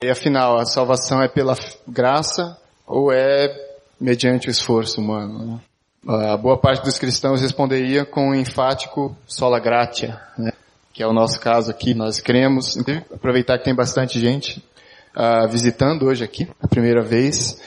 E afinal, a salvação é pela graça ou é mediante o esforço humano? Né? A boa parte dos cristãos responderia com um enfático sola gratia, né? que é o nosso caso aqui. Nós cremos, aproveitar que tem bastante gente uh, visitando hoje aqui, a primeira vez.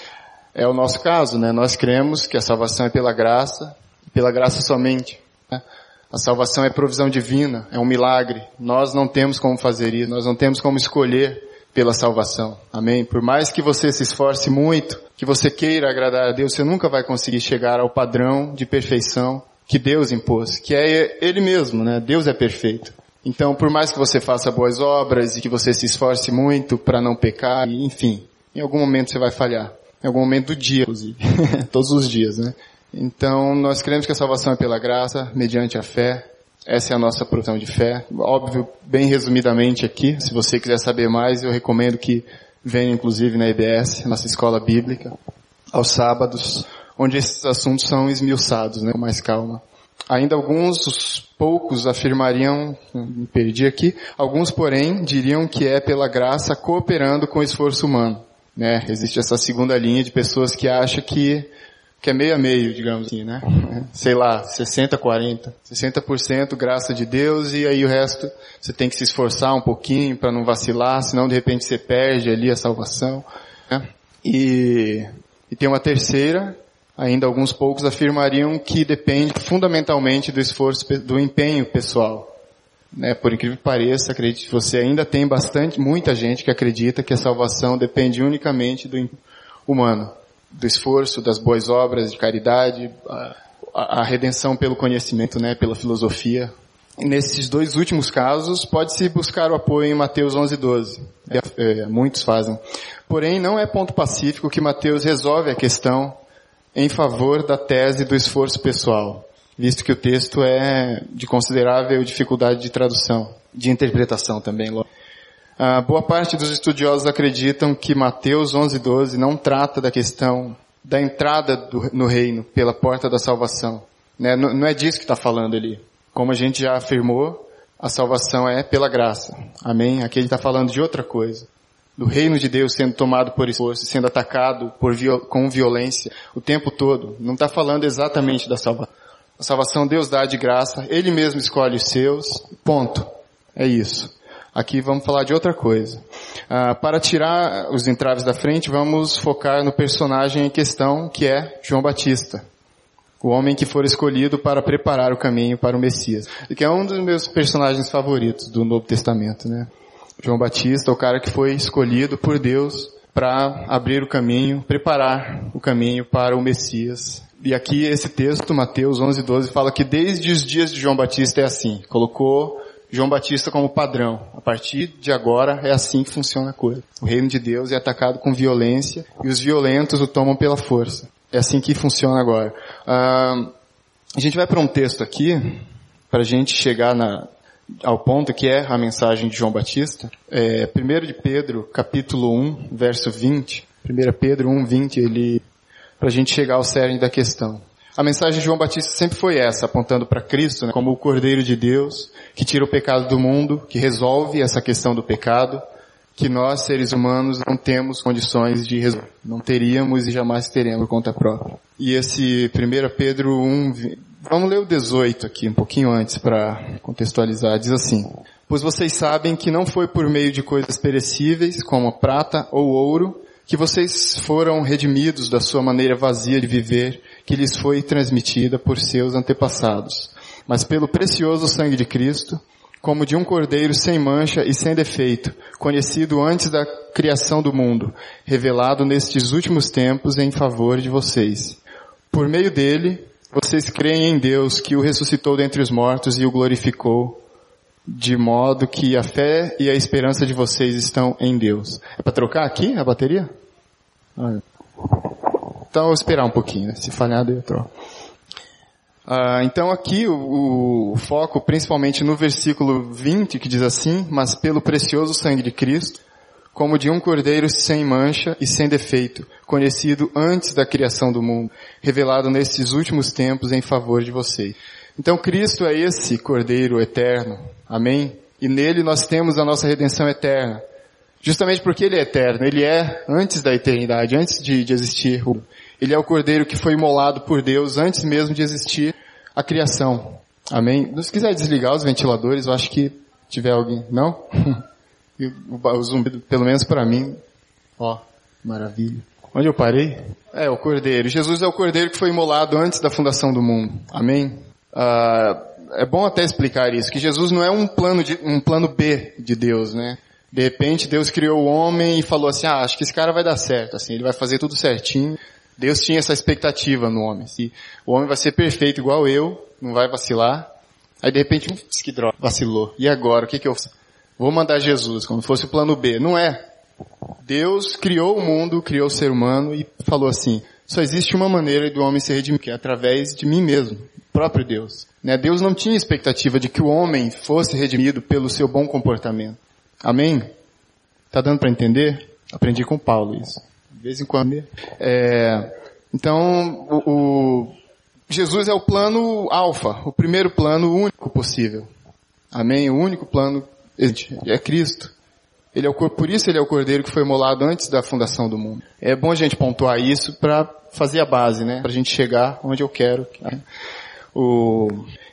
É o nosso caso, né? Nós cremos que a salvação é pela graça, pela graça somente. Né? A salvação é provisão divina, é um milagre. Nós não temos como fazer isso, nós não temos como escolher pela salvação. Amém? Por mais que você se esforce muito, que você queira agradar a Deus, você nunca vai conseguir chegar ao padrão de perfeição que Deus impôs, que é Ele mesmo, né? Deus é perfeito. Então, por mais que você faça boas obras e que você se esforce muito para não pecar, enfim, em algum momento você vai falhar. Em algum momento do dia, inclusive. Todos os dias, né? Então, nós cremos que a salvação é pela graça, mediante a fé. Essa é a nossa profissão de fé. Óbvio, bem resumidamente aqui, se você quiser saber mais, eu recomendo que venha inclusive na EBS, nossa escola bíblica, aos sábados, onde esses assuntos são esmiuçados, né, com mais calma. Ainda alguns, os poucos afirmariam, me perdi aqui, alguns porém diriam que é pela graça cooperando com o esforço humano. Né? Existe essa segunda linha de pessoas que acham que que é meio a meio, digamos assim, né? Sei lá, 60, 40. 60% graça de Deus e aí o resto você tem que se esforçar um pouquinho para não vacilar, senão de repente você perde ali a salvação. Né? E, e tem uma terceira, ainda alguns poucos afirmariam que depende fundamentalmente do esforço, do empenho pessoal. Né? Por incrível que pareça, acredite, você ainda tem bastante, muita gente que acredita que a salvação depende unicamente do humano do esforço, das boas obras de caridade, a, a, redenção pelo conhecimento, né, pela filosofia. E nesses dois últimos casos, pode-se buscar o apoio em Mateus 11, 12. É, é, muitos fazem. Porém, não é ponto pacífico que Mateus resolve a questão em favor da tese do esforço pessoal, visto que o texto é de considerável dificuldade de tradução, de interpretação também. Uh, boa parte dos estudiosos acreditam que Mateus 11:12 não trata da questão da entrada do, no reino pela porta da salvação. Né? Não, não é disso que está falando ali. Como a gente já afirmou, a salvação é pela graça. Amém? Aqui ele está falando de outra coisa. Do reino de Deus sendo tomado por esforço, sendo atacado por com violência o tempo todo. Não está falando exatamente da salvação. A salvação Deus dá de graça, Ele mesmo escolhe os seus, ponto. É isso. Aqui vamos falar de outra coisa. Ah, para tirar os entraves da frente, vamos focar no personagem em questão, que é João Batista. O homem que for escolhido para preparar o caminho para o Messias. Que é um dos meus personagens favoritos do Novo Testamento, né? João Batista, o cara que foi escolhido por Deus para abrir o caminho, preparar o caminho para o Messias. E aqui esse texto, Mateus 11, 12, fala que desde os dias de João Batista é assim. Colocou João Batista como padrão. A partir de agora é assim que funciona a coisa. O reino de Deus é atacado com violência e os violentos o tomam pela força. É assim que funciona agora. Ah, a gente vai para um texto aqui, para a gente chegar na, ao ponto que é a mensagem de João Batista. É, 1 de Pedro, capítulo 1, verso 20. 1 Pedro 1, 20, ele, para a gente chegar ao cerne da questão. A mensagem de João Batista sempre foi essa, apontando para Cristo né, como o Cordeiro de Deus, que tira o pecado do mundo, que resolve essa questão do pecado, que nós, seres humanos, não temos condições de resolver. Não teríamos e jamais teremos por conta própria. E esse 1 Pedro 1, vamos ler o 18 aqui, um pouquinho antes para contextualizar, diz assim, Pois vocês sabem que não foi por meio de coisas perecíveis, como prata ou ouro, que vocês foram redimidos da sua maneira vazia de viver, que lhes foi transmitida por seus antepassados, mas pelo precioso sangue de Cristo, como de um cordeiro sem mancha e sem defeito, conhecido antes da criação do mundo, revelado nestes últimos tempos em favor de vocês. Por meio dele, vocês creem em Deus que o ressuscitou dentre os mortos e o glorificou, de modo que a fé e a esperança de vocês estão em Deus. É para trocar aqui a bateria? Então, esperar um pouquinho, né? se falhar, eu troco. Ah, então aqui o, o, foco principalmente no versículo 20 que diz assim, mas pelo precioso sangue de Cristo, como de um cordeiro sem mancha e sem defeito, conhecido antes da criação do mundo, revelado nesses últimos tempos em favor de vocês. Então Cristo é esse cordeiro eterno, amém? E nele nós temos a nossa redenção eterna Justamente porque ele é eterno, ele é antes da eternidade, antes de, de existir. Ele é o cordeiro que foi imolado por Deus antes mesmo de existir a criação. Amém? Se quiser desligar os ventiladores, eu acho que tiver alguém. Não? o zumbido, pelo menos para mim. Ó, maravilha. Onde eu parei? É, o cordeiro. Jesus é o cordeiro que foi imolado antes da fundação do mundo. Amém? Ah, é bom até explicar isso, que Jesus não é um plano, de, um plano B de Deus, né? De repente Deus criou o homem e falou assim, ah, acho que esse cara vai dar certo, assim, ele vai fazer tudo certinho. Deus tinha essa expectativa no homem. Se o homem vai ser perfeito igual eu, não vai vacilar. Aí de repente, um que droga, vacilou. E agora, o que que eu faço? Vou mandar Jesus, como se fosse o plano B. Não é. Deus criou o mundo, criou o ser humano e falou assim, só existe uma maneira do homem ser redimido, que é através de mim mesmo, próprio Deus. Né? Deus não tinha expectativa de que o homem fosse redimido pelo seu bom comportamento. Amém? Tá dando para entender? Aprendi com Paulo isso. De vez em quando. É, então, o, o, Jesus é o plano alfa, o primeiro plano único possível. Amém? O único plano é Cristo. Ele é o, por isso ele é o cordeiro que foi molado antes da fundação do mundo. É bom a gente pontuar isso para fazer a base, né? Para a gente chegar onde eu quero. Né? O,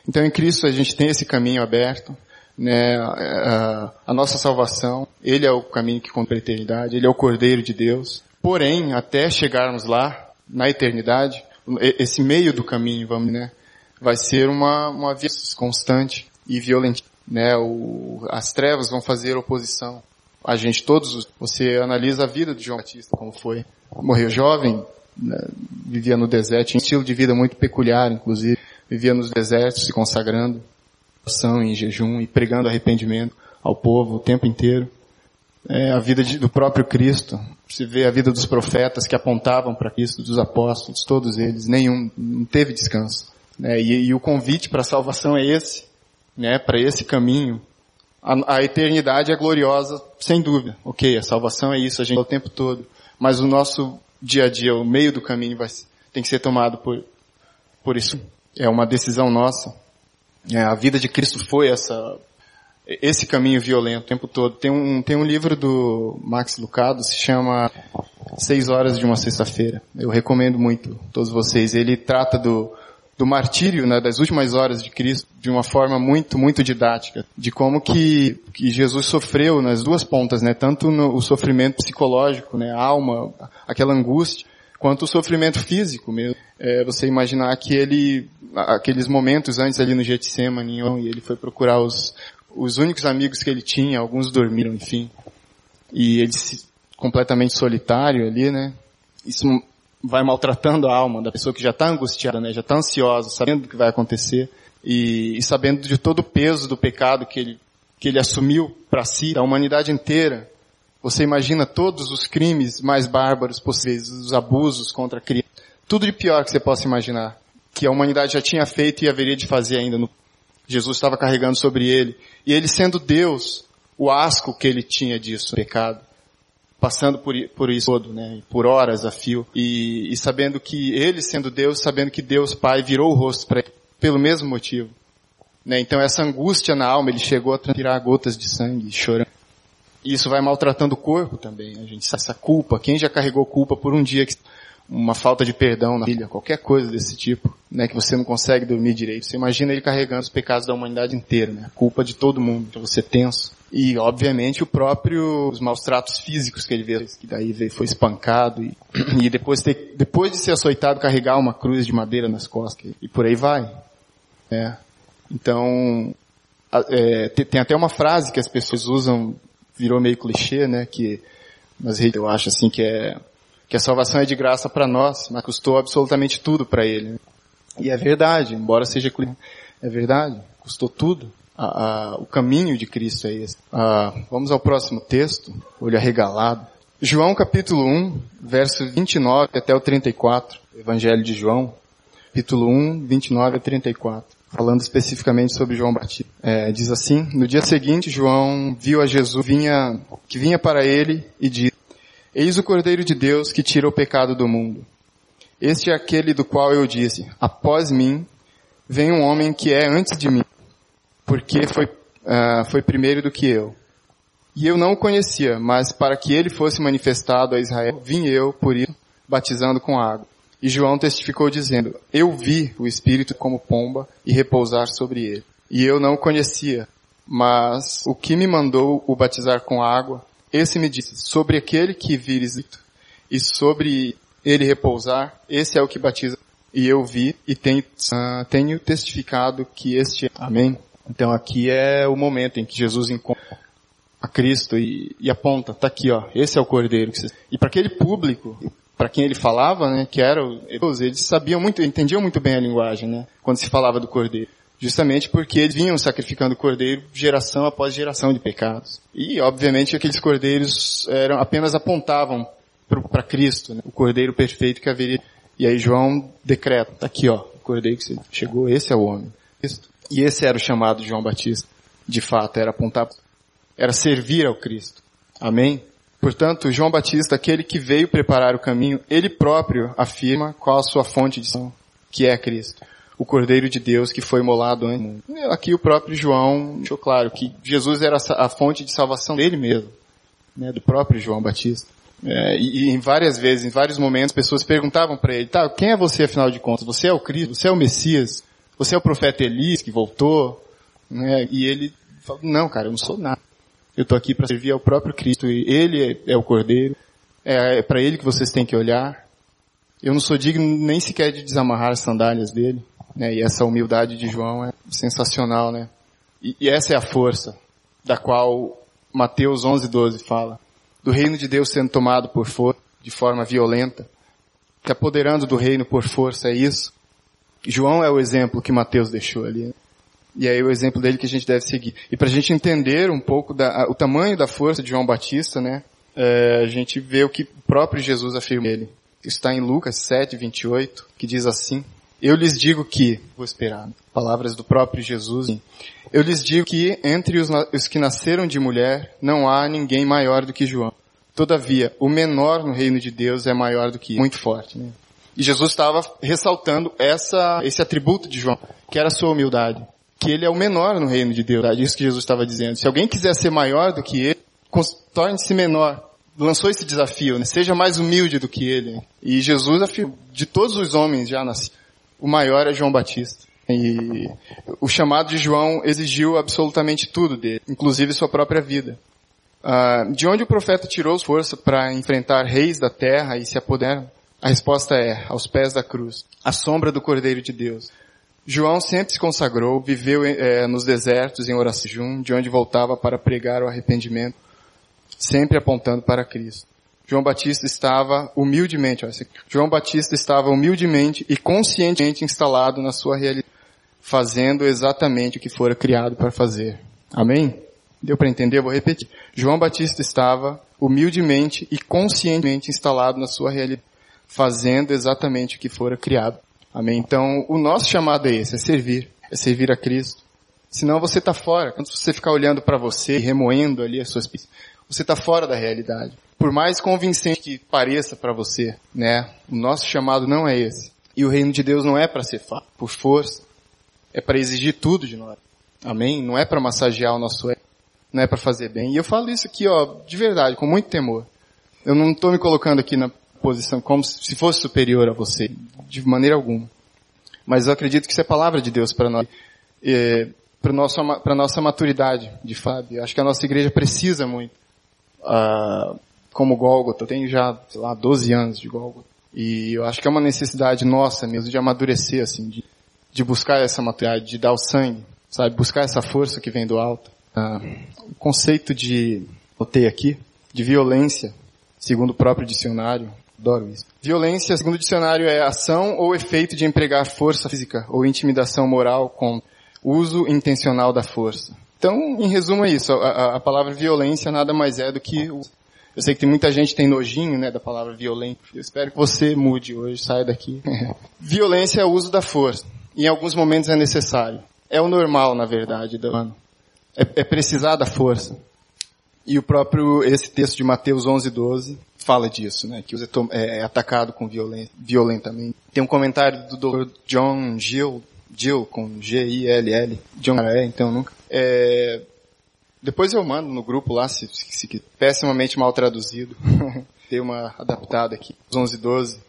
então em Cristo a gente tem esse caminho aberto, né? A, a nossa salvação, Ele é o caminho que conta a eternidade, Ele é o Cordeiro de Deus. Porém, até chegarmos lá, na eternidade, esse meio do caminho, vamos, né? Vai ser uma, uma via constante e violenta, né? O, as trevas vão fazer oposição. A gente todos, você analisa a vida de João Batista, como foi. Morreu jovem, né? vivia no deserto, tinha um estilo de vida muito peculiar, inclusive vivia nos desertos se consagrando, em jejum e pregando arrependimento ao povo o tempo inteiro. É, a vida de, do próprio Cristo, se vê a vida dos profetas que apontavam para Cristo, dos apóstolos, todos eles, nenhum não teve descanso. Né? E, e, o convite para a salvação é esse, né? para esse caminho. A, a, eternidade é gloriosa, sem dúvida. Ok, a salvação é isso, a gente o tempo todo. Mas o nosso dia a dia, o meio do caminho vai, tem que ser tomado por, por isso é uma decisão nossa. É, a vida de Cristo foi essa, esse caminho violento o tempo todo. Tem um, tem um livro do Max Lucado, se chama Seis Horas de uma Sexta-feira. Eu recomendo muito a todos vocês. Ele trata do, do martírio, né, das últimas horas de Cristo, de uma forma muito, muito didática, de como que, que Jesus sofreu nas duas pontas, né, tanto no o sofrimento psicológico, né, a alma, aquela angústia, quanto o sofrimento físico mesmo. É, você imaginar que ele, aqueles momentos antes ali no Getsemane, e ele foi procurar os, os únicos amigos que ele tinha, alguns dormiram, enfim, e ele se, completamente solitário ali, né? Isso vai maltratando a alma da pessoa que já está angustiada, né? Já está ansiosa, sabendo do que vai acontecer e, e sabendo de todo o peso do pecado que ele que ele assumiu para si, da humanidade inteira, você imagina todos os crimes mais bárbaros possíveis, os abusos contra crianças, tudo de pior que você possa imaginar, que a humanidade já tinha feito e haveria de fazer ainda. No... Jesus estava carregando sobre ele. E ele sendo Deus, o asco que ele tinha disso, pecado, passando por, por isso todo, né, por horas a fio, e, e sabendo que ele sendo Deus, sabendo que Deus Pai virou o rosto para ele, pelo mesmo motivo. Né, então essa angústia na alma, ele chegou a tirar gotas de sangue, chorando. E isso vai maltratando o corpo também. A gente essa culpa. Quem já carregou culpa por um dia que uma falta de perdão na filha, qualquer coisa desse tipo, né, que você não consegue dormir direito. Você imagina ele carregando os pecados da humanidade inteira, né? Culpa de todo mundo, de você tenso. E, obviamente, o próprio, os maus tratos físicos que ele vê, que daí foi espancado e, e depois, ter, depois de ser açoitado, carregar uma cruz de madeira nas costas e por aí vai. É. Então, é, tem até uma frase que as pessoas usam virou meio clichê, né? Que redes eu acho assim que é que a salvação é de graça para nós, mas custou absolutamente tudo para ele. E é verdade, embora seja é verdade, custou tudo. O caminho de Cristo é esse. Vamos ao próximo texto, olho arregalado. João capítulo 1, verso 29 até o 34, Evangelho de João, capítulo 1, 29 a 34 falando especificamente sobre João Batista. É, diz assim, no dia seguinte João viu a Jesus vinha, que vinha para ele e disse, Eis o Cordeiro de Deus que tira o pecado do mundo. Este é aquele do qual eu disse, após mim vem um homem que é antes de mim, porque foi, uh, foi primeiro do que eu. E eu não o conhecia, mas para que ele fosse manifestado a Israel, vim eu, por isso, batizando com água. E João testificou dizendo, eu vi o Espírito como pomba e repousar sobre ele. E eu não o conhecia, mas o que me mandou o batizar com água, esse me disse, sobre aquele que vires e sobre ele repousar, esse é o que batiza. E eu vi e tenho, uh, tenho testificado que este é. Amém? Então aqui é o momento em que Jesus encontra a Cristo e, e aponta, tá aqui ó, esse é o Cordeiro. E para aquele público, para quem ele falava, né, que era Deus, eles sabiam muito, entendiam muito bem a linguagem, né, quando se falava do Cordeiro. Justamente porque eles vinham sacrificando cordeiro geração após geração de pecados. E, obviamente, aqueles cordeiros eram, apenas apontavam para Cristo, né? o cordeiro perfeito que haveria. E aí João decreta, tá aqui ó, o cordeiro que chegou, esse é o homem. E esse era o chamado de João Batista. De fato, era apontar, era servir ao Cristo. Amém? Portanto, João Batista, aquele que veio preparar o caminho, ele próprio afirma qual a sua fonte de são, que é Cristo o Cordeiro de Deus que foi molado antes. Aqui o próprio João deixou claro que Jesus era a fonte de salvação dele mesmo, né, do próprio João Batista. É, e, e, em várias vezes, em vários momentos, pessoas perguntavam para ele, tá, quem é você afinal de contas? Você é o Cristo? Você é o Messias? Você é o profeta Elias que voltou? Né? E ele falou, não cara, eu não sou nada. Eu estou aqui para servir ao próprio Cristo e ele é, é o Cordeiro. É, é para ele que vocês têm que olhar. Eu não sou digno nem sequer de desamarrar as sandálias dele. Né? E essa humildade de João é sensacional, né? E, e essa é a força da qual Mateus 11, 12 fala. Do reino de Deus sendo tomado por força, de forma violenta, se apoderando do reino por força, é isso. João é o exemplo que Mateus deixou ali. Né? E aí o exemplo dele que a gente deve seguir. E para a gente entender um pouco da, o tamanho da força de João Batista, né? É, a gente vê o que o próprio Jesus afirma ele. Está em Lucas 7, 28, que diz assim. Eu lhes digo que, vou esperar, palavras do próprio Jesus, eu lhes digo que entre os, os, que nasceram de mulher não há ninguém maior do que João. Todavia, o menor no reino de Deus é maior do que muito forte. Né? E Jesus estava ressaltando essa, esse atributo de João, que era a sua humildade. Que ele é o menor no reino de Deus. É isso que Jesus estava dizendo. Se alguém quiser ser maior do que ele, torne-se menor lançou esse desafio, né? seja mais humilde do que ele. E Jesus afirmou, de todos os homens já nascidos, o maior é João Batista. E o chamado de João exigiu absolutamente tudo dele, inclusive sua própria vida. Uh, de onde o profeta tirou força para enfrentar reis da terra e se apoderar? A resposta é, aos pés da cruz, a sombra do Cordeiro de Deus. João sempre se consagrou, viveu eh, nos desertos em oração, de onde voltava para pregar o arrependimento, sempre apontando para Cristo. João Batista estava humildemente, ó, João Batista estava humildemente e conscientemente instalado na sua realidade, fazendo exatamente o que fora criado para fazer. Amém? Deu para entender? Eu vou repetir. João Batista estava humildemente e conscientemente instalado na sua realidade, fazendo exatamente o que fora criado. Amém? Então, o nosso chamado é esse, é servir, é servir a Cristo. Senão você está fora. Quando você ficar olhando para você, remoendo ali as suas você está fora da realidade por mais convincente que pareça para você, né? O nosso chamado não é esse. E o reino de Deus não é para ser fácil, por força. É para exigir tudo de nós. Amém? Não é para massagear o nosso ego. Não é para fazer bem. E eu falo isso aqui, ó, de verdade, com muito temor. Eu não estou me colocando aqui na posição como se fosse superior a você, de maneira alguma. Mas eu acredito que isso é palavra de Deus para nós. É, para nossa para nossa maturidade de Fábio. Acho que a nossa igreja precisa muito. Uh, como Gólgota. Eu tenho já, sei lá, 12 anos de Gólgota. E eu acho que é uma necessidade nossa mesmo de amadurecer, assim, de, de buscar essa maturidade, de dar o sangue, sabe? Buscar essa força que vem do alto. Ah, o conceito de, botei aqui, de violência, segundo o próprio dicionário, adoro isso. Violência, segundo o dicionário, é ação ou efeito de empregar força física ou intimidação moral com uso intencional da força. Então, em resumo é isso. A, a, a palavra violência nada mais é do que eu sei que tem muita gente que tem nojinho, né, da palavra violento. Eu espero que você mude hoje, saia daqui. Violência é o uso da força. Em alguns momentos é necessário. É o normal, na verdade, do ano. É, é precisar da força. E o próprio, esse texto de Mateus 11, 12, fala disso, né, que é, é atacado com violência, violentamente. Tem um comentário do Dr. John Gill, Gill com G-I-L-L, John é, então nunca, é, Depois eu mando no grupo lá, se, se, se pessimamente mal traduzido. Tem uma adaptada aqui, 11 e 12,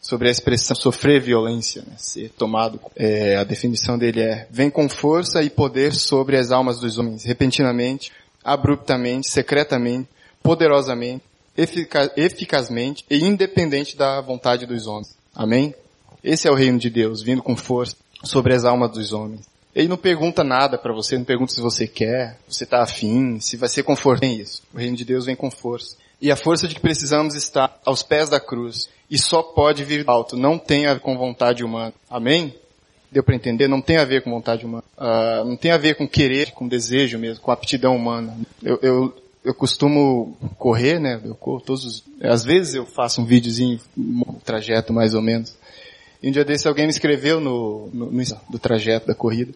sobre a expressão sofrer violência, né? ser tomado. É, a definição dele é, vem com força e poder sobre as almas dos homens, repentinamente, abruptamente, secretamente, poderosamente, efica eficazmente e independente da vontade dos homens. Amém? Esse é o reino de Deus, vindo com força sobre as almas dos homens. Ele não pergunta nada para você, não pergunta se você quer, se você está afim, se vai ser conforto em isso. O reino de Deus vem com força. E a força de que precisamos está aos pés da cruz. E só pode vir alto, não tem a ver com vontade humana. Amém? Deu para entender? Não tem a ver com vontade humana. Uh, não tem a ver com querer, com desejo mesmo, com aptidão humana. Eu, eu, eu costumo correr, né? Eu corro todos os... Às vezes eu faço um videozinho, um trajeto mais ou menos. E um dia desse alguém me escreveu no, no, no do trajeto da corrida.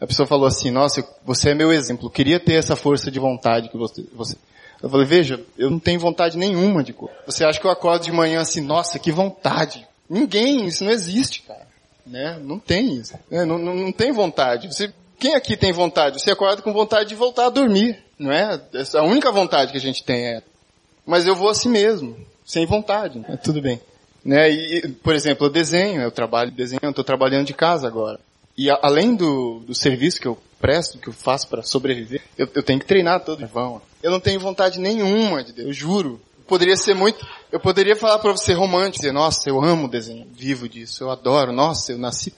A pessoa falou assim, nossa, você é meu exemplo, eu queria ter essa força de vontade que você, você... Eu falei, veja, eu não tenho vontade nenhuma de correr. Você acha que eu acordo de manhã assim, nossa, que vontade. Ninguém, isso não existe, cara. Né? Não tem isso. É, não, não, não tem vontade. Você, quem aqui tem vontade? Você acorda com vontade de voltar a dormir, não é? Essa, a única vontade que a gente tem é. Mas eu vou assim mesmo, sem vontade. Né? Tudo bem. Né? E, por exemplo, eu desenho, eu trabalho desenhando, estou trabalhando de casa agora. E a, além do, do serviço que eu presto, que eu faço para sobreviver, eu, eu, tenho que treinar todo vão. Eu não tenho vontade nenhuma de Deus, eu juro. poderia ser muito, eu poderia falar para você romântico, dizer, nossa, eu amo desenho, vivo disso, eu adoro, nossa, eu nasci,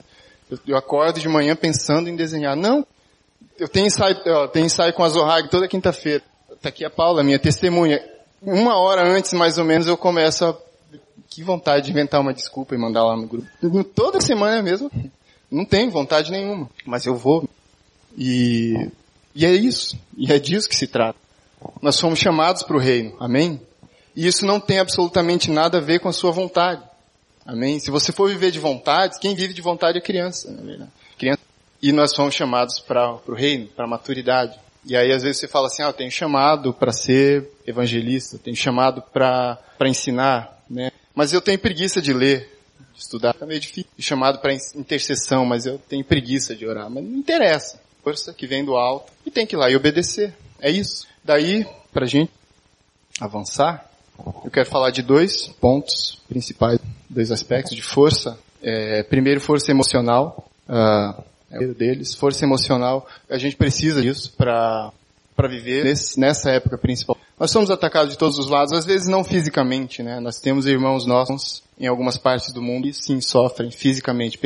eu, eu acordo de manhã pensando em desenhar. Não, eu tenho ensaio, eu tenho ensaio com a Zohag toda quinta-feira. Tá aqui a Paula, minha testemunha. Uma hora antes, mais ou menos, eu começo a que vontade de inventar uma desculpa e mandar lá no grupo. Toda semana mesmo. Não tenho vontade nenhuma. Mas eu vou. E, e é isso. E é disso que se trata. Nós fomos chamados para o reino. Amém? E isso não tem absolutamente nada a ver com a sua vontade. Amém? Se você for viver de vontade, quem vive de vontade é criança. Né? criança. E nós fomos chamados para o reino, para a maturidade. E aí às vezes você fala assim, ah, eu tenho chamado para ser evangelista, tenho chamado para ensinar, né? Mas eu tenho preguiça de ler, de estudar. É meio difícil. Chamado para intercessão, mas eu tenho preguiça de orar. Mas não interessa. Força que vem do alto. E tem que ir lá e obedecer. É isso. Daí, pra gente avançar, eu quero falar de dois pontos principais, dois aspectos de força. É, primeiro, força emocional. Uh, é o deles. Força emocional. A gente precisa disso para para viver nesse, nessa época principal. Nós somos atacados de todos os lados, às vezes não fisicamente, né? Nós temos irmãos nossos em algumas partes do mundo e sim sofrem fisicamente,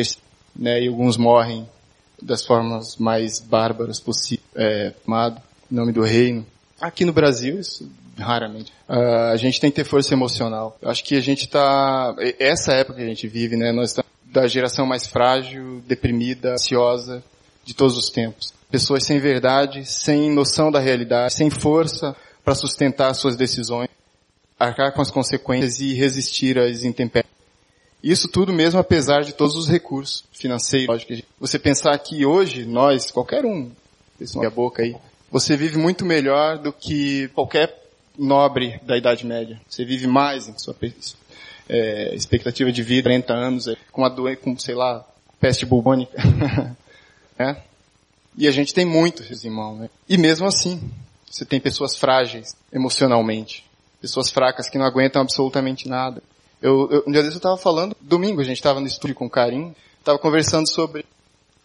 né? E alguns morrem das formas mais bárbaras possíveis, é, amado, em nome do reino. Aqui no Brasil, isso raramente. Uh, a gente tem que ter força emocional. Eu acho que a gente está, essa época que a gente vive, né? Nós estamos da geração mais frágil, deprimida, ansiosa de todos os tempos. Pessoas sem verdade, sem noção da realidade, sem força para sustentar suas decisões, arcar com as consequências e resistir às intempéries. Isso tudo mesmo apesar de todos os recursos financeiros. Você pensar que hoje nós, qualquer um, a boca aí, você vive muito melhor do que qualquer nobre da Idade Média. Você vive mais em sua é, expectativa de vida, 30 anos, é, com a doença, com, sei lá, peste bubônica. é? E a gente tem muitos irmãos, né? E mesmo assim, você tem pessoas frágeis emocionalmente. Pessoas fracas que não aguentam absolutamente nada. Eu, eu, um dia desse eu estava falando, domingo a gente estava no estúdio com o Karim, estava conversando sobre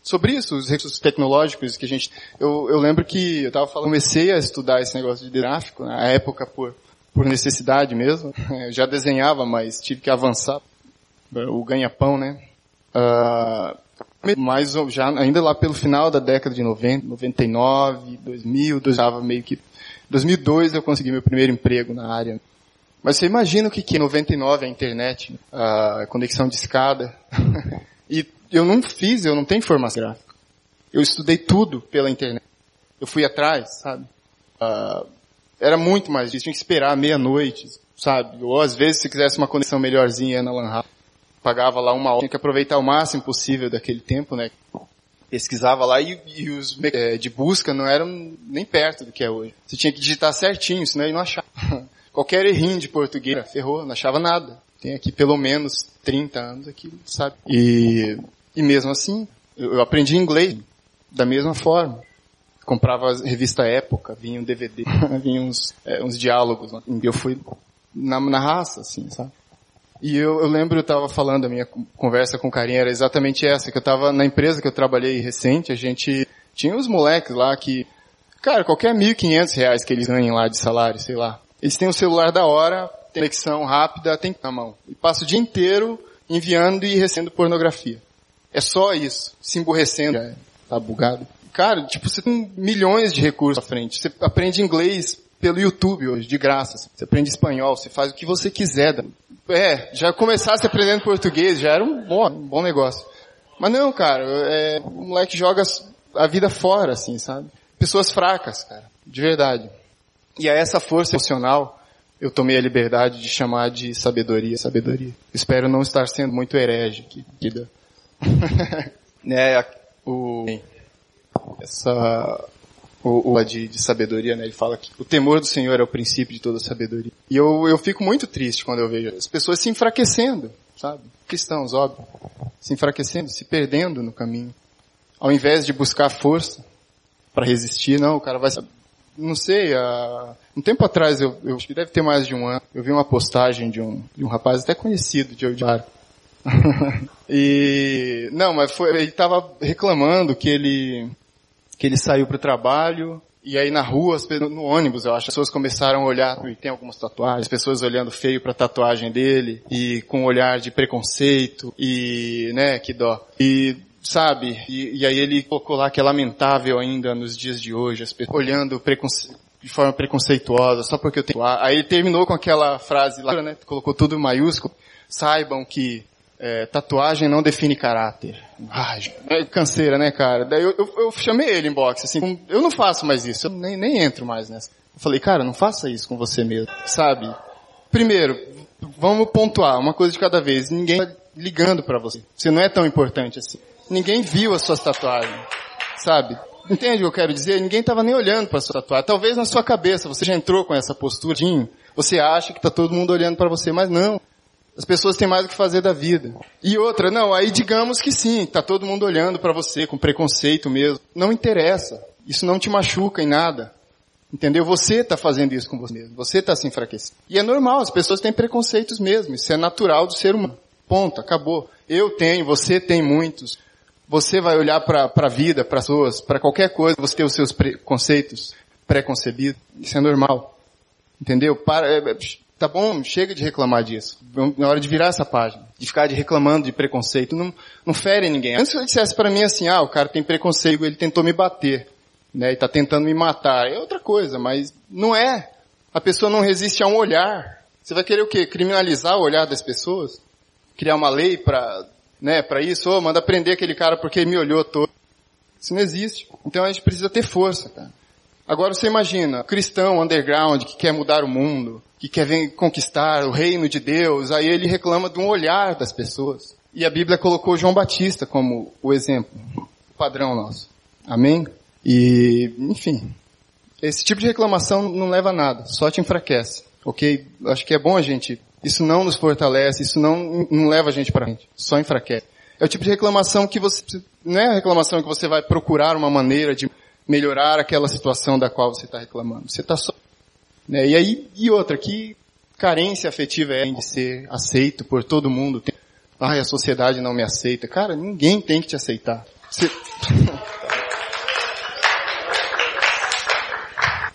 sobre isso, os recursos tecnológicos que a gente, eu, eu lembro que eu estava falando, comecei a estudar esse negócio de gráfico, na época por, por necessidade mesmo, eu já desenhava, mas tive que avançar, o ganha-pão, né, uh, mas já ainda lá pelo final da década de 90, 99, 2000, eu estava meio que 2002 eu consegui meu primeiro emprego na área. Mas você imagina o que que em 99 a internet, a conexão de escada. e eu não fiz, eu não tenho formação gráfica. Eu estudei tudo pela internet. Eu fui atrás, sabe? Uh, era muito mais difícil, tinha que esperar meia-noite, sabe? Ou às vezes se quisesse uma conexão melhorzinha na Lan House pagava lá uma hora, tinha que aproveitar o máximo possível daquele tempo, né? Pesquisava lá e, e os é, de busca não eram nem perto do que é hoje. Você tinha que digitar certinho, senão ele não achava. Qualquer errinho de português, ferrou, não achava nada. Tem aqui pelo menos 30 anos aqui, sabe? E, e mesmo assim, eu, aprendi inglês da mesma forma. Comprava a revista Época, vinha um DVD, vinha uns, é, uns diálogos. E eu fui na, na raça, assim, sabe? E eu, eu lembro, eu estava falando, a minha conversa com o Carinha era exatamente essa, que eu estava na empresa que eu trabalhei recente, a gente tinha uns moleques lá que, cara, qualquer 1.500 reais que eles ganhem lá de salário, sei lá. Eles têm o celular da hora, tem conexão rápida, tem na mão. E passa o dia inteiro enviando e recebendo pornografia. É só isso, se emburrecendo, já tá bugado. Cara, tipo, você tem milhões de recursos à frente. Você aprende inglês pelo YouTube hoje, de graça. Você aprende espanhol, você faz o que você quiser. É, já começasse aprendendo português, já era um bom, um bom negócio. Mas não, cara, é, o moleque joga a vida fora, assim, sabe? Pessoas fracas, cara, de verdade. E a essa força emocional, eu tomei a liberdade de chamar de sabedoria, sabedoria. Espero não estar sendo muito herege aqui, né, o, essa, o, o de, de, sabedoria, né? Ele fala que o temor do Senhor é o princípio de toda sabedoria. E eu, eu fico muito triste quando eu vejo as pessoas se enfraquecendo, sabe? Cristãos, óbvio. Se enfraquecendo, se perdendo no caminho. Ao invés de buscar força para resistir, não, o cara vai... Não sei, há, um tempo atrás, eu, eu acho que deve ter mais de um ano, eu vi uma postagem de um, de um rapaz até conhecido de Odiar. e, não, mas foi, ele estava reclamando que ele, que ele saiu para o trabalho, e aí na rua, no ônibus, eu acho, as pessoas começaram a olhar, e tem algumas tatuagens, pessoas olhando feio pra tatuagem dele, e com um olhar de preconceito, e, né, que dó. E, sabe, e, e aí ele colocou lá que é lamentável ainda nos dias de hoje, as pessoas olhando de forma preconceituosa, só porque eu tenho... Aí ele terminou com aquela frase lá, né, colocou tudo em maiúsculo, saibam que é, tatuagem não define caráter. Ai, é canseira, né, cara? Daí eu, eu, eu, chamei ele em boxe, assim, eu não faço mais isso, eu nem, nem entro mais nessa. Eu falei, cara, não faça isso com você mesmo, sabe? Primeiro, vamos pontuar, uma coisa de cada vez, ninguém tá ligando para você. Você não é tão importante assim. Ninguém viu as suas tatuagens, sabe? Entende o que eu quero dizer? Ninguém estava nem olhando para sua tatuagem. Talvez na sua cabeça você já entrou com essa postura, você acha que está todo mundo olhando para você, mas não. As pessoas têm mais o que fazer da vida. E outra, não, aí digamos que sim, tá todo mundo olhando para você com preconceito mesmo. Não interessa. Isso não te machuca em nada. Entendeu? Você está fazendo isso com você mesmo. Você está se enfraquecendo. E é normal, as pessoas têm preconceitos mesmo. Isso é natural do ser humano. Ponto, acabou. Eu tenho, você tem muitos. Você vai olhar para a vida, para pessoas, para qualquer coisa, você tem os seus preconceitos pré-concebidos. Isso é normal. Entendeu? Para, é, é Tá bom, chega de reclamar disso. É hora de virar essa página. De ficar de reclamando de preconceito. Não, não fere ninguém. Antes que você dissesse para mim assim, ah, o cara tem preconceito, ele tentou me bater. Né, e tá tentando me matar. É outra coisa, mas não é. A pessoa não resiste a um olhar. Você vai querer o quê? Criminalizar o olhar das pessoas? Criar uma lei para né, para isso? Ou oh, manda prender aquele cara porque ele me olhou todo. Isso não existe. Então a gente precisa ter força, cara. Agora você imagina, cristão underground que quer mudar o mundo, que quer conquistar o reino de Deus, aí ele reclama de um olhar das pessoas. E a Bíblia colocou João Batista como o exemplo, o padrão nosso. Amém? E, enfim, esse tipo de reclamação não leva a nada, só te enfraquece. Ok? Acho que é bom a gente, isso não nos fortalece, isso não, não leva a gente para frente, só enfraquece. É o tipo de reclamação que você, não é a reclamação que você vai procurar uma maneira de melhorar aquela situação da qual você está reclamando. Você está só. Né? E aí, e outra, que carência afetiva é de ser aceito por todo mundo. Ai, a sociedade não me aceita. Cara, ninguém tem que te aceitar. Você...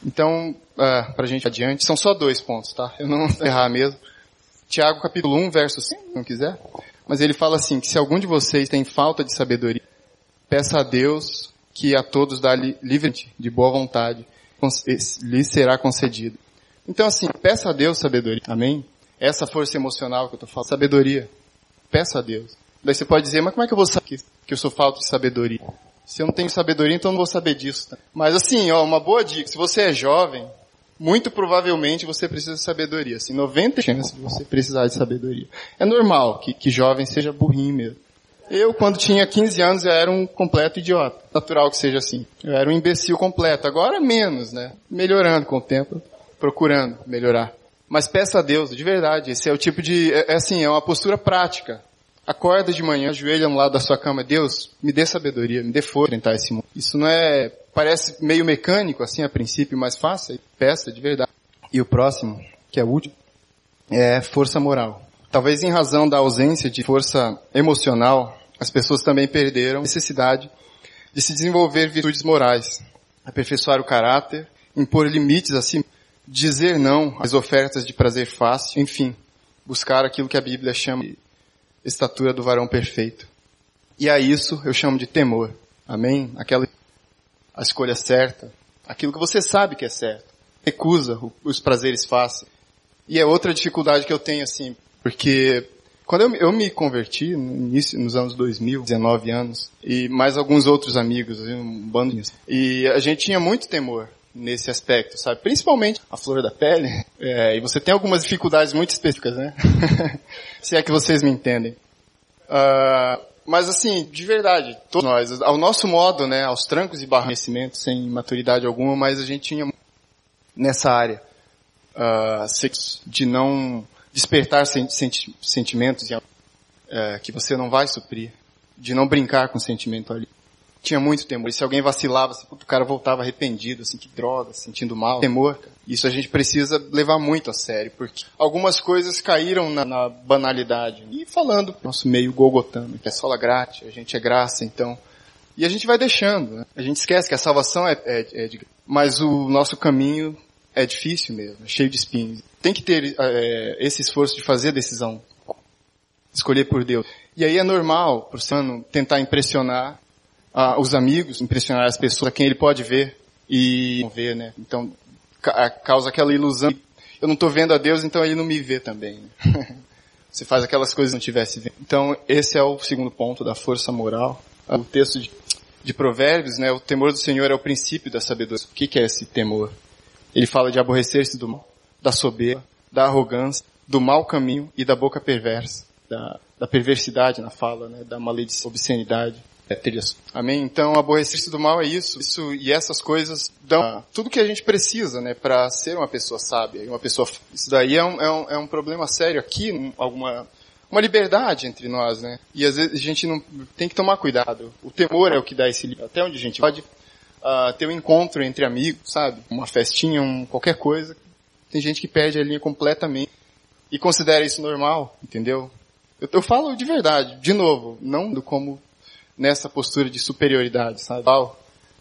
então, uh, pra gente adiante, são só dois pontos, tá? Eu não vou errar mesmo. Tiago capítulo 1, verso 5, se não quiser. Mas ele fala assim, que se algum de vocês tem falta de sabedoria, peça a Deus que a todos dá livre de boa vontade, lhe será concedido. Então assim, peça a Deus sabedoria. Amém? Essa força emocional que eu estou falando, sabedoria. Peça a Deus. Daí você pode dizer, mas como é que eu vou saber que eu sou falta de sabedoria? Se eu não tenho sabedoria, então eu não vou saber disso. Tá? Mas assim, ó, uma boa dica. Se você é jovem, muito provavelmente você precisa de sabedoria. Assim, 90 chances de você precisar de sabedoria. É normal que, que jovem seja burrinho mesmo. Eu, quando tinha 15 anos, eu era um completo idiota. Natural que seja assim. Eu era um imbecil completo. Agora menos, né? Melhorando com o tempo, procurando melhorar. Mas peça a Deus, de verdade. Esse é o tipo de, é, é assim, é uma postura prática. Acorda de manhã, ajoelha no lado da sua cama. Deus, me dê sabedoria, me dê força para enfrentar esse mundo. Isso não é parece meio mecânico assim a princípio, mas faça, peça de verdade. E o próximo, que é o último, é força moral. Talvez em razão da ausência de força emocional, as pessoas também perderam a necessidade de se desenvolver virtudes morais, aperfeiçoar o caráter, impor limites assim, dizer não às ofertas de prazer fácil, enfim, buscar aquilo que a Bíblia chama de estatura do varão perfeito. E a isso eu chamo de temor. Amém? Aquela a escolha certa, aquilo que você sabe que é certo. Recusa os prazeres fáceis. E é outra dificuldade que eu tenho assim, porque quando eu, eu me converti, no início, nos anos 2000, 19 anos, e mais alguns outros amigos, um bando e a gente tinha muito temor nesse aspecto, sabe? Principalmente a flor da pele, é, e você tem algumas dificuldades muito específicas, né? Se é que vocês me entendem. Uh, mas assim, de verdade, todos nós, ao nosso modo, né, aos trancos e barros, sem maturidade alguma, mas a gente tinha nessa área uh, de não despertar senti sentimentos uh, que você não vai suprir, de não brincar com o sentimento ali. Tinha muito temor. E se alguém vacilava, assim, o cara voltava arrependido, assim, que droga, sentindo mal. Temor. Isso a gente precisa levar muito a sério, porque algumas coisas caíram na, na banalidade. E falando, nosso meio gogotano, que é sola grátis, a gente é graça, então. E a gente vai deixando, né? A gente esquece que a salvação é, é, é de... Mas o nosso caminho é difícil mesmo, é cheio de espinhos. Tem que ter é, esse esforço de fazer a decisão. Escolher por Deus. E aí é normal para o Sano tentar impressionar ah, os amigos, impressionar as pessoas a quem ele pode ver e não ver, né? Então causa aquela ilusão. Eu não estou vendo a Deus, então ele não me vê também. Né? Você faz aquelas coisas que não tivesse vendo. Então esse é o segundo ponto da força moral. O texto de, de Provérbios, né? O temor do Senhor é o princípio da sabedoria. O que, que é esse temor? Ele fala de aborrecer-se do mal, da soberba, da arrogância, do mau caminho e da boca perversa, da, da perversidade na fala, né? Da maledição, obscenidade. É triste. Amém? Então, aborrecer-se do mal é isso. Isso e essas coisas dão tudo que a gente precisa, né, para ser uma pessoa sábia, uma pessoa. Isso daí é um, é um, é um problema sério aqui, alguma uma liberdade entre nós, né? E às vezes a gente não tem que tomar cuidado. O temor é o que dá esse até onde a gente pode uh, ter um encontro entre amigos, sabe? Uma festinha, um, qualquer coisa. Tem gente que perde a linha completamente e considera isso normal, entendeu? Eu, eu falo de verdade, de novo, não do como nessa postura de superioridade, sabe?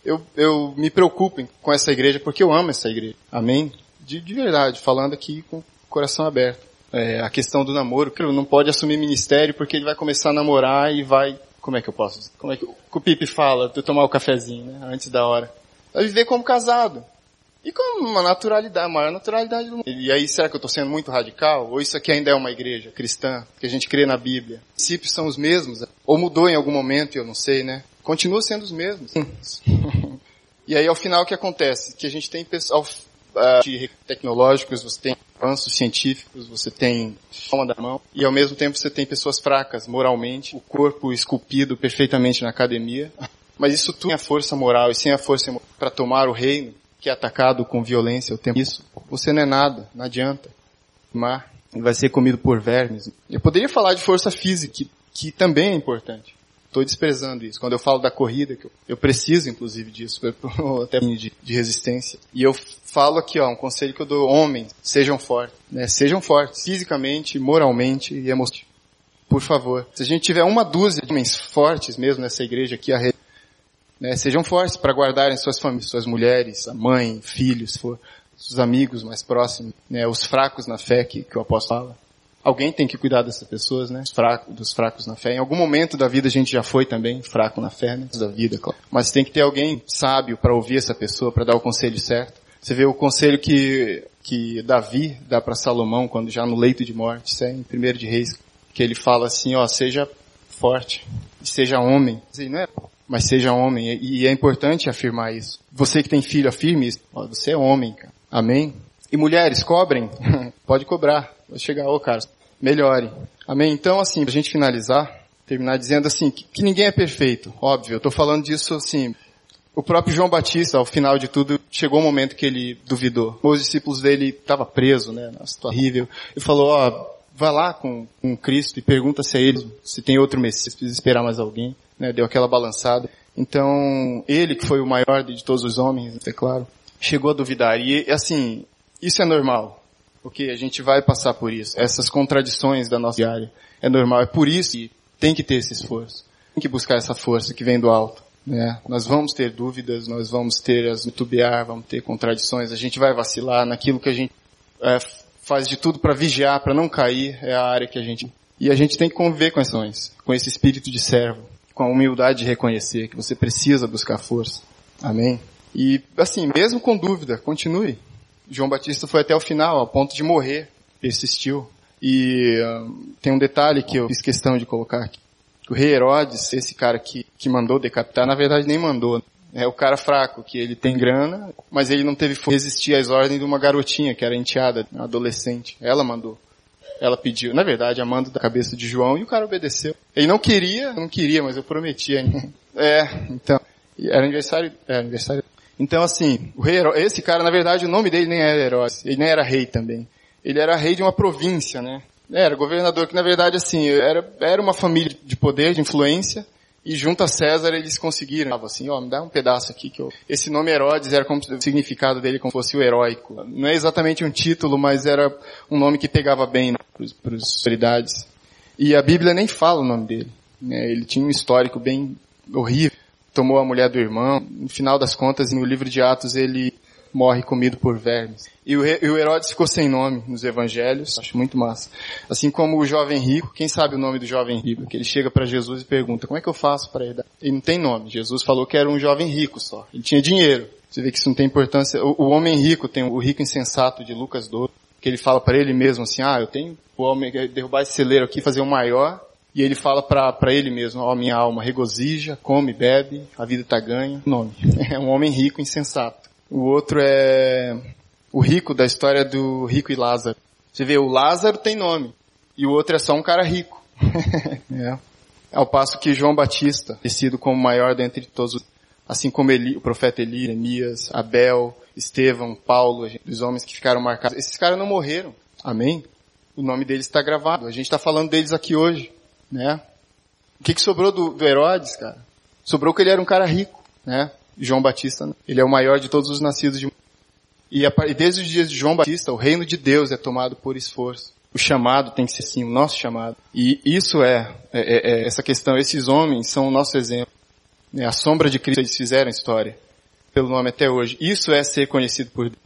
Eu, eu me preocupo com essa igreja porque eu amo essa igreja. Amém? De, de verdade, falando aqui com o coração aberto. É, a questão do namoro, não pode assumir ministério porque ele vai começar a namorar e vai, como é que eu posso dizer? Como é que o Pipe fala, de tomar o cafezinho, né, antes da hora. Vai viver como casado. E com uma naturalidade, a maior naturalidade do mundo. E aí, será que eu estou sendo muito radical? Ou isso aqui ainda é uma igreja cristã, que a gente crê na Bíblia? Os princípios são os mesmos? Ou mudou em algum momento, eu não sei, né? Continua sendo os mesmos. e aí, ao final, o que acontece? Que a gente tem pessoal uh, tecnológicos, você tem avanços científicos, você tem palma da mão, e ao mesmo tempo você tem pessoas fracas moralmente, o corpo esculpido perfeitamente na academia. Mas isso tudo sem a força moral e sem a força para tomar o reino, que é atacado com violência o tempo isso, você não é nada, não adianta. Mar, vai ser comido por vermes. Eu poderia falar de força física, que, que também é importante. Estou desprezando isso. Quando eu falo da corrida, que eu, eu preciso inclusive disso, até de, de, resistência. E eu falo aqui, ó, um conselho que eu dou, homens, sejam fortes, né? Sejam fortes, fisicamente, moralmente e emocionalmente. Por favor. Se a gente tiver uma dúzia de homens fortes mesmo nessa igreja aqui, a né, sejam fortes para guardarem suas famílias, suas mulheres, a mãe, filhos, for, seus amigos mais próximos, né, os fracos na fé que, que o apóstolo fala. Alguém tem que cuidar dessas pessoas, né? Fracos, dos fracos na fé. Em algum momento da vida a gente já foi também fraco na fé, né? Da vida, claro. Mas tem que ter alguém sábio para ouvir essa pessoa, para dar o conselho certo. Você vê o conselho que, que Davi dá para Salomão quando já no leito de morte, isso é em 1 de Reis, que ele fala assim, ó, seja forte, seja homem. Não é mas seja homem. E é importante afirmar isso. Você que tem filho, afirme isso. Você é homem, cara. Amém? E mulheres, cobrem. Pode cobrar. Vai chegar, ô cara, melhore. Amém? Então, assim, pra gente finalizar, terminar dizendo assim, que, que ninguém é perfeito. Óbvio, eu tô falando disso assim, o próprio João Batista, ao final de tudo, chegou um momento que ele duvidou. Os discípulos dele estavam presos, né, na situação horrível. Ele falou, ó, vai lá com, com Cristo e pergunta se é ele, se tem outro Messias, precisa esperar mais alguém né, deu aquela balançada. Então, ele que foi o maior de todos os homens, é claro, chegou a duvidar. E assim, isso é normal. Porque a gente vai passar por isso. Essas contradições da nossa diária. É normal. É por isso que tem que ter esse esforço. Tem que buscar essa força que vem do alto. Né? Nós vamos ter dúvidas, nós vamos ter as tubiar, vamos ter contradições, a gente vai vacilar naquilo que a gente é, faz de tudo para vigiar, para não cair, é a área que a gente... E a gente tem que conviver com ações, com esse espírito de servo, com a humildade de reconhecer que você precisa buscar força. Amém? E assim, mesmo com dúvida, continue. João Batista foi até o final, ao ponto de morrer, persistiu. E uh, tem um detalhe que eu fiz questão de colocar aqui. O rei Herodes, esse cara que, que mandou decapitar, na verdade nem mandou. É o cara fraco, que ele tem grana, mas ele não teve força resistir às ordens de uma garotinha, que era enteada, uma adolescente. Ela mandou. Ela pediu. Na verdade, a mando da cabeça de João e o cara obedeceu. Ele não queria, não queria, mas eu prometia. É, então. Era aniversário, era aniversário. Então assim, Herodes, esse cara, na verdade, o nome dele nem era Herodes. Ele nem era rei também. Ele era rei de uma província, né? Era governador que na verdade assim, era, era uma família de poder, de influência, e junto a César eles conseguiram, assim, ó, me dá um pedaço aqui que eu... Esse nome Herodes era como o significado dele como fosse o heróico. Não é exatamente um título, mas era um nome que pegava bem né, para as autoridades. E a Bíblia nem fala o nome dele. Né? Ele tinha um histórico bem horrível. Tomou a mulher do irmão. No final das contas, no livro de Atos, ele morre comido por vermes. E o, Herodes ficou sem nome nos evangelhos, acho muito massa. Assim como o jovem rico, quem sabe o nome do jovem rico? Que ele chega para Jesus e pergunta, como é que eu faço para herdar? Ele não tem nome. Jesus falou que era um jovem rico só. Ele tinha dinheiro. Você vê que isso não tem importância. O, o homem rico tem o rico insensato de Lucas 12, que ele fala para ele mesmo assim, ah, eu tenho o homem derrubar esse celeiro aqui, fazer um maior, e ele fala para ele mesmo, ó, oh, minha alma regozija, come, bebe, a vida está ganha. Nome. É um homem rico, insensato. O outro é o rico da história do rico e Lázaro. Você vê, o Lázaro tem nome. E o outro é só um cara rico. é. Ao passo que João Batista, conhecido como maior dentre todos, assim como Eli, o profeta Eli, Jeremias, Abel, Estevão, Paulo, os homens que ficaram marcados. Esses caras não morreram. Amém? O nome deles está gravado. A gente está falando deles aqui hoje. Né? O que, que sobrou do, do Herodes, cara? Sobrou que ele era um cara rico, né? João Batista, né? ele é o maior de todos os nascidos de e, a, e desde os dias de João Batista, o reino de Deus é tomado por esforço. O chamado tem que ser sim, o nosso chamado. E isso é, é, é, é essa questão, esses homens são o nosso exemplo. É a sombra de Cristo, eles fizeram história. Pelo nome até hoje. Isso é ser conhecido por Deus.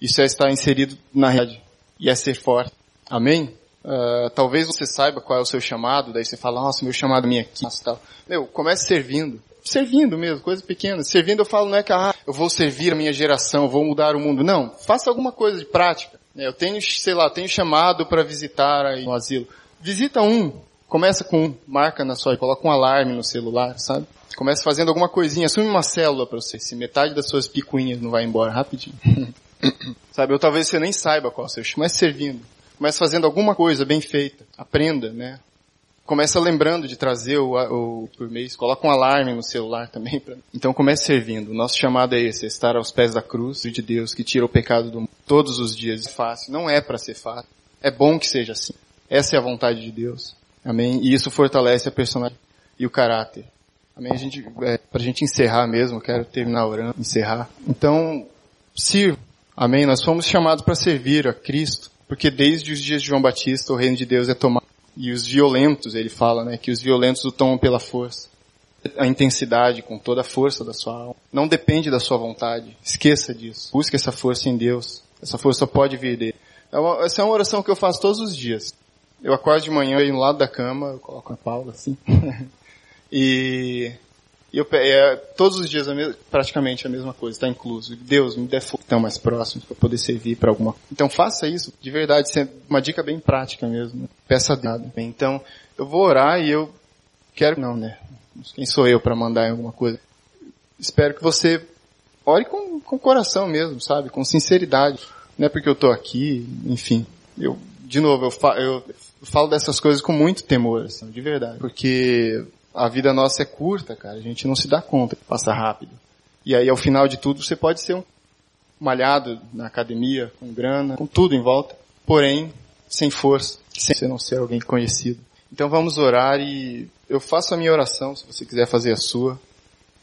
Isso é estar inserido na realidade. E é ser forte. Amém? Uh, talvez você saiba qual é o seu chamado, daí você fala, nossa, meu chamado é minha aqui, tal. Meu, comece servindo servindo mesmo, coisas pequenas. Servindo eu falo não é que ah, eu vou servir a minha geração, vou mudar o mundo. Não, faça alguma coisa de prática. É, eu tenho, sei lá, tenho chamado para visitar aí no asilo. Visita um, começa com um, marca na sua, coloca um alarme no celular, sabe? Começa fazendo alguma coisinha, assume uma célula para você, se metade das suas picuinhas não vai embora rapidinho. sabe, ou talvez você nem saiba qual é o seu, comece servindo. Comece fazendo alguma coisa bem feita. Aprenda, né? começa lembrando de trazer o, o, por mês, coloca um alarme no celular também. Pra... Então comece servindo. O nosso chamado é esse, é estar aos pés da cruz de Deus que tira o pecado do mundo todos os dias. Fácil, não é para ser fácil. É bom que seja assim. Essa é a vontade de Deus. Amém? E isso fortalece a personalidade e o caráter. Amém? A gente, é, pra gente encerrar mesmo, quero terminar orando, encerrar. Então, sirva. Amém? Nós fomos chamados para servir a Cristo, porque desde os dias de João Batista o reino de Deus é tomado e os violentos, ele fala, né, que os violentos o tomam pela força. A intensidade com toda a força da sua alma. Não depende da sua vontade. Esqueça disso. Busque essa força em Deus. Essa força pode vir dele. É essa é uma oração que eu faço todos os dias. Eu acordo de manhã, eu no lado da cama, eu coloco a Paula assim. e e eu, é, todos os dias a praticamente a mesma coisa, está incluso. Deus, me dê fogo tão mais próximo para poder servir para alguma coisa. Então faça isso, de verdade, uma dica bem prática mesmo. Peça a Deus. Então, eu vou orar e eu quero, não né, quem sou eu para mandar alguma coisa. Espero que você ore com, com coração mesmo, sabe, com sinceridade. Não é porque eu estou aqui, enfim. Eu, de novo, eu, fa eu falo dessas coisas com muito temor, assim, de verdade. Porque a vida nossa é curta, cara. A gente não se dá conta, passa rápido. E aí, ao final de tudo, você pode ser um malhado na academia, com grana, com tudo em volta, porém, sem força, sem você não ser alguém conhecido. Então vamos orar e eu faço a minha oração, se você quiser fazer a sua.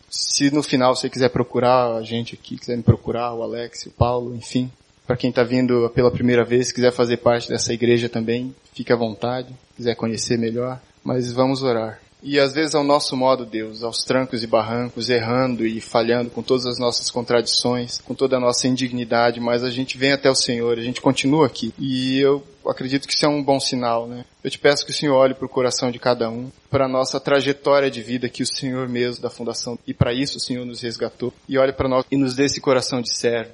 Se no final você quiser procurar a gente aqui, quiser me procurar, o Alex, o Paulo, enfim, para quem está vindo pela primeira vez, quiser fazer parte dessa igreja também, fique à vontade, quiser conhecer melhor, mas vamos orar. E às vezes ao nosso modo, Deus, aos trancos e barrancos, errando e falhando com todas as nossas contradições, com toda a nossa indignidade, mas a gente vem até o Senhor, a gente continua aqui. E eu acredito que isso é um bom sinal, né? Eu te peço que o Senhor olhe para o coração de cada um, para a nossa trajetória de vida que o Senhor mesmo da fundação, e para isso o Senhor nos resgatou, e olhe para nós e nos dê esse coração de servo,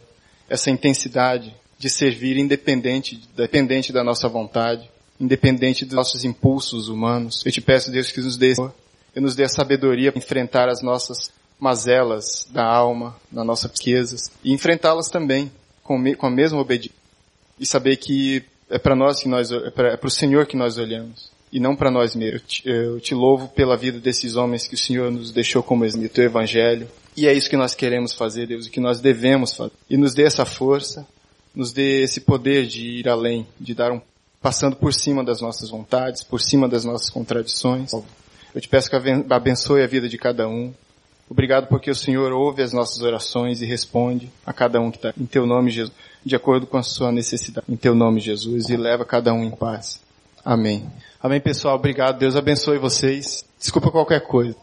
essa intensidade de servir independente, dependente da nossa vontade, independente dos nossos impulsos humanos. Eu te peço, Deus, que nos dê, que nos dê a sabedoria para enfrentar as nossas mazelas da alma, das nossas riquezas, e enfrentá-las também com, com a mesma obediência. E saber que é para nós que nós, é para é o Senhor que nós olhamos, e não para nós mesmos. Eu te, louvo pela vida desses homens que o Senhor nos deixou como exemplo, teu evangelho. E é isso que nós queremos fazer, Deus, o que nós devemos fazer. E nos dê essa força, nos dê esse poder de ir além, de dar um passando por cima das nossas vontades, por cima das nossas contradições. Eu te peço que abençoe a vida de cada um. Obrigado porque o Senhor ouve as nossas orações e responde a cada um que está em teu nome, Jesus, de acordo com a sua necessidade. Em teu nome, Jesus, e leva cada um em paz. Amém. Amém, pessoal. Obrigado. Deus abençoe vocês. Desculpa qualquer coisa.